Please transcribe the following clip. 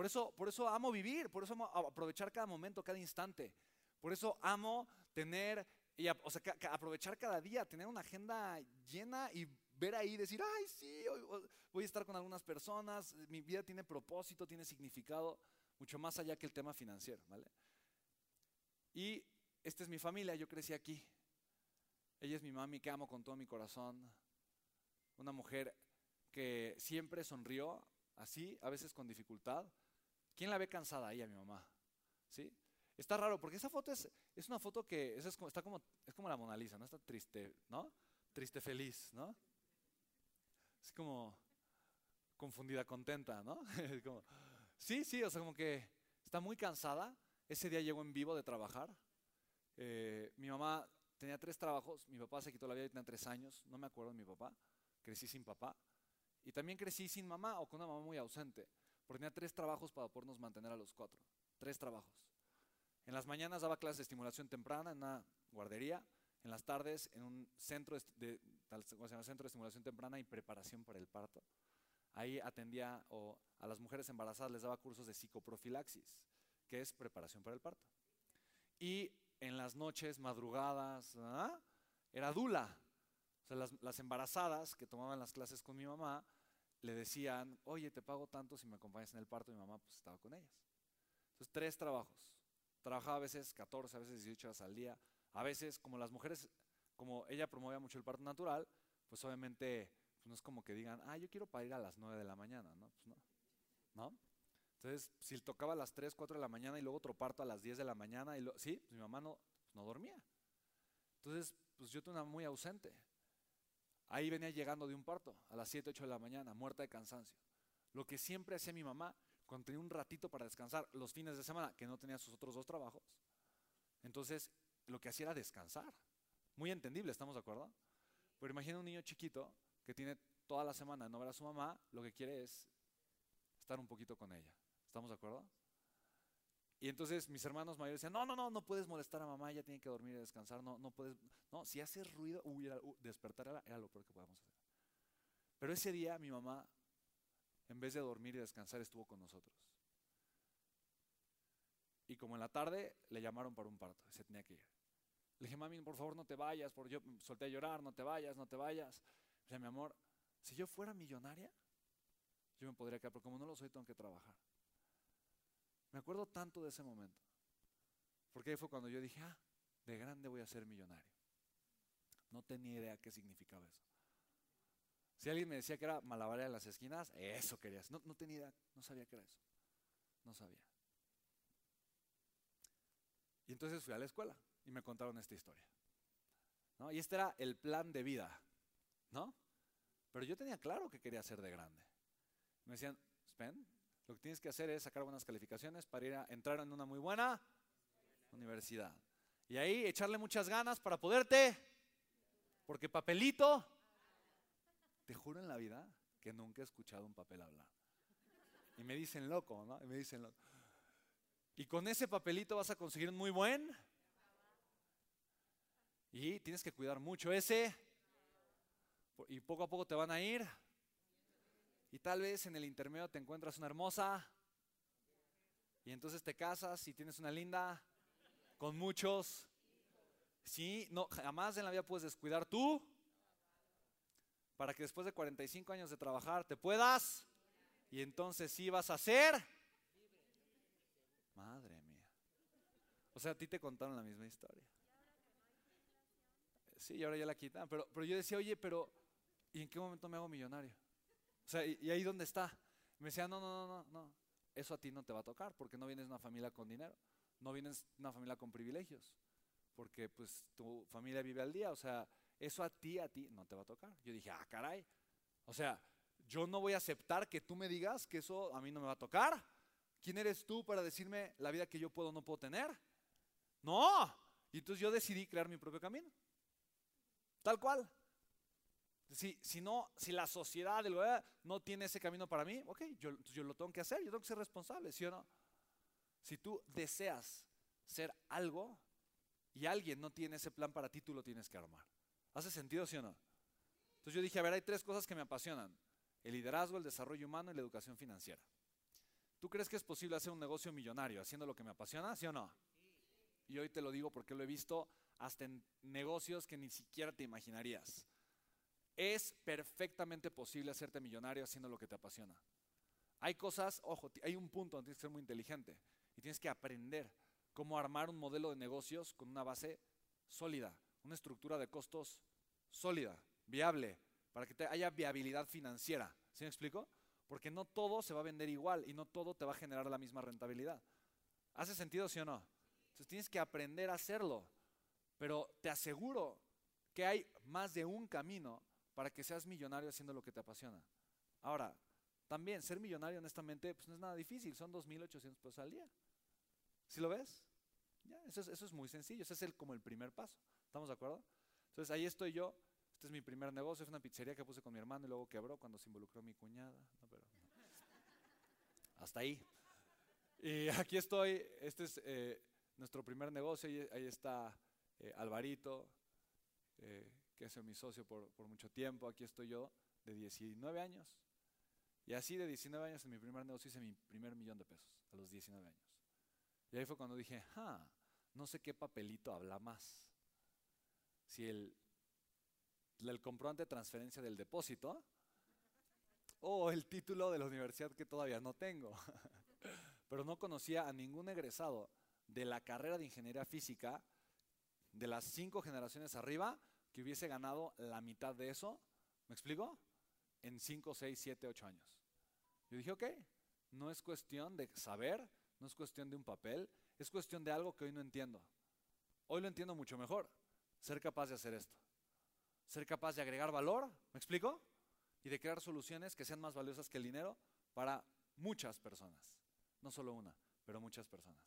Por eso, por eso amo vivir, por eso amo aprovechar cada momento, cada instante. Por eso amo tener, y o sea, aprovechar cada día, tener una agenda llena y ver ahí, decir, ay, sí, hoy voy a estar con algunas personas, mi vida tiene propósito, tiene significado, mucho más allá que el tema financiero, ¿vale? Y esta es mi familia, yo crecí aquí. Ella es mi mami que amo con todo mi corazón. Una mujer que siempre sonrió, así, a veces con dificultad. ¿Quién la ve cansada ahí a mi mamá? ¿Sí? Está raro, porque esa foto es, es una foto que es, está como, es como la Mona Lisa, ¿no? Está triste, ¿no? Triste feliz, ¿no? Es como confundida, contenta, ¿no? sí, sí, o sea, como que está muy cansada. Ese día llegó en vivo de trabajar. Eh, mi mamá tenía tres trabajos, mi papá se quitó la vida y tenía tres años, no me acuerdo de mi papá, crecí sin papá. Y también crecí sin mamá o con una mamá muy ausente, porque tenía tres trabajos para podernos mantener a los cuatro. Tres trabajos. En las mañanas daba clases de estimulación temprana en una guardería, en las tardes en un centro de, centro de estimulación temprana y preparación para el parto. Ahí atendía a las mujeres embarazadas, les daba cursos de psicoprofilaxis, que es preparación para el parto. Y en las noches, madrugadas, ¿ah? era dula. O sea, las, embarazadas que tomaban las clases con mi mamá le decían, oye, te pago tanto si me acompañas en el parto. Mi mamá pues estaba con ellas. Entonces, tres trabajos. Trabajaba a veces 14, a veces 18 horas al día. A veces, como las mujeres, como ella promovía mucho el parto natural, pues obviamente pues no es como que digan, ah, yo quiero para ir a las 9 de la mañana, ¿no? Pues no. ¿No? Entonces, si tocaba a las 3, 4 de la mañana y luego otro parto a las 10 de la mañana, y sí, pues mi mamá no, pues no dormía. Entonces, pues yo tenía muy ausente. Ahí venía llegando de un parto a las 7, 8 de la mañana, muerta de cansancio. Lo que siempre hacía mi mamá cuando tenía un ratito para descansar los fines de semana, que no tenía sus otros dos trabajos, entonces lo que hacía era descansar. Muy entendible, ¿estamos de acuerdo? Pero imagina un niño chiquito que tiene toda la semana no ver a su mamá, lo que quiere es estar un poquito con ella. ¿Estamos de acuerdo? Y entonces mis hermanos mayores decían, no, no, no, no puedes molestar a mamá, ella tiene que dormir y descansar, no, no puedes, no, si haces ruido, uy, despertar era, lo peor que podíamos hacer. Pero ese día mi mamá, en vez de dormir y descansar, estuvo con nosotros. Y como en la tarde le llamaron para un parto, se tenía que ir. Le dije, mami, por favor no te vayas, por yo solté a llorar, no te vayas, no te vayas. O sea, mi amor, si yo fuera millonaria, yo me podría quedar, pero como no lo soy, tengo que trabajar. Me acuerdo tanto de ese momento. Porque ahí fue cuando yo dije, ah, de grande voy a ser millonario. No tenía idea qué significaba eso. Si alguien me decía que era malabaria en las esquinas, eso querías. No, no tenía idea, no sabía qué era eso. No sabía. Y entonces fui a la escuela y me contaron esta historia. Y este era el plan de vida. ¿No? Pero yo tenía claro que quería ser de grande. Me decían, Spen, lo que tienes que hacer es sacar buenas calificaciones para ir a entrar en una muy buena universidad. Y ahí echarle muchas ganas para poderte, porque papelito, te juro en la vida que nunca he escuchado un papel hablar. Y me dicen loco, ¿no? Y me dicen loco. Y con ese papelito vas a conseguir un muy buen. Y tienes que cuidar mucho ese. Y poco a poco te van a ir y tal vez en el intermedio te encuentras una hermosa y entonces te casas y tienes una linda con muchos. Sí, no, jamás en la vida puedes descuidar tú para que después de 45 años de trabajar te puedas y entonces sí vas a ser. Madre mía. O sea, a ti te contaron la misma historia. Sí, y ahora ya la quitan. Pero, pero yo decía, oye, pero ¿y en qué momento me hago millonario? O sea, y, ahí dónde está. Me decía, no, no, no, no, no, eso a ti no te va a tocar porque no vienes de una familia con dinero, no vienes de una familia con privilegios, porque pues tu familia vive al día, o sea, eso a ti, a ti no te va a tocar. Yo dije, ah, caray, o sea, yo no voy a aceptar que tú me digas que eso a mí no me va a tocar. ¿Quién eres tú para decirme la vida que yo puedo o no puedo tener? No. Y entonces yo decidí crear mi propio camino. Tal cual. Si, si, no, si la sociedad no tiene ese camino para mí, ok, yo, yo lo tengo que hacer, yo tengo que ser responsable, ¿sí o no? Si tú deseas ser algo y alguien no tiene ese plan para ti, tú lo tienes que armar. ¿Hace sentido, sí o no? Entonces yo dije, a ver, hay tres cosas que me apasionan. El liderazgo, el desarrollo humano y la educación financiera. ¿Tú crees que es posible hacer un negocio millonario haciendo lo que me apasiona? ¿Sí o no? Y hoy te lo digo porque lo he visto hasta en negocios que ni siquiera te imaginarías. Es perfectamente posible hacerte millonario haciendo lo que te apasiona. Hay cosas, ojo, hay un punto donde tienes que ser muy inteligente y tienes que aprender cómo armar un modelo de negocios con una base sólida, una estructura de costos sólida, viable, para que te haya viabilidad financiera. ¿Sí me explico? Porque no todo se va a vender igual y no todo te va a generar la misma rentabilidad. ¿Hace sentido, sí o no? Entonces tienes que aprender a hacerlo. Pero te aseguro que hay más de un camino para que seas millonario haciendo lo que te apasiona. Ahora, también ser millonario honestamente pues no es nada difícil, son 2.800 pesos al día. ¿Sí lo ves? Ya, eso, es, eso es muy sencillo, ese es el, como el primer paso. ¿Estamos de acuerdo? Entonces ahí estoy yo, este es mi primer negocio, es una pizzería que puse con mi hermano y luego quebró cuando se involucró mi cuñada. hasta ahí. Y aquí estoy, este es eh, nuestro primer negocio, ahí está eh, Alvarito, eh, que es mi socio por, mucho tiempo, aquí estoy yo, de 19 años. Y así de 19 años en mi primer negocio hice mi primer millón de pesos, a los 19 años. Y ahí fue cuando dije, ah, no sé qué papelito habla más. Si el, el comprobante de transferencia del depósito o el título de la universidad que todavía no tengo. Pero no conocía a ningún egresado de la carrera de ingeniería física de las cinco generaciones arriba que hubiese ganado la mitad de eso, ¿me explico? En cinco, seis, siete, ocho años. Yo dije, ok, no es cuestión de saber, no es cuestión de un papel, es cuestión de algo que hoy no entiendo. Hoy lo entiendo mucho mejor, ser capaz de hacer esto. Ser capaz de agregar valor, ¿me explico? Y de crear soluciones que sean más valiosas que el dinero para muchas personas. No solo una, pero muchas personas.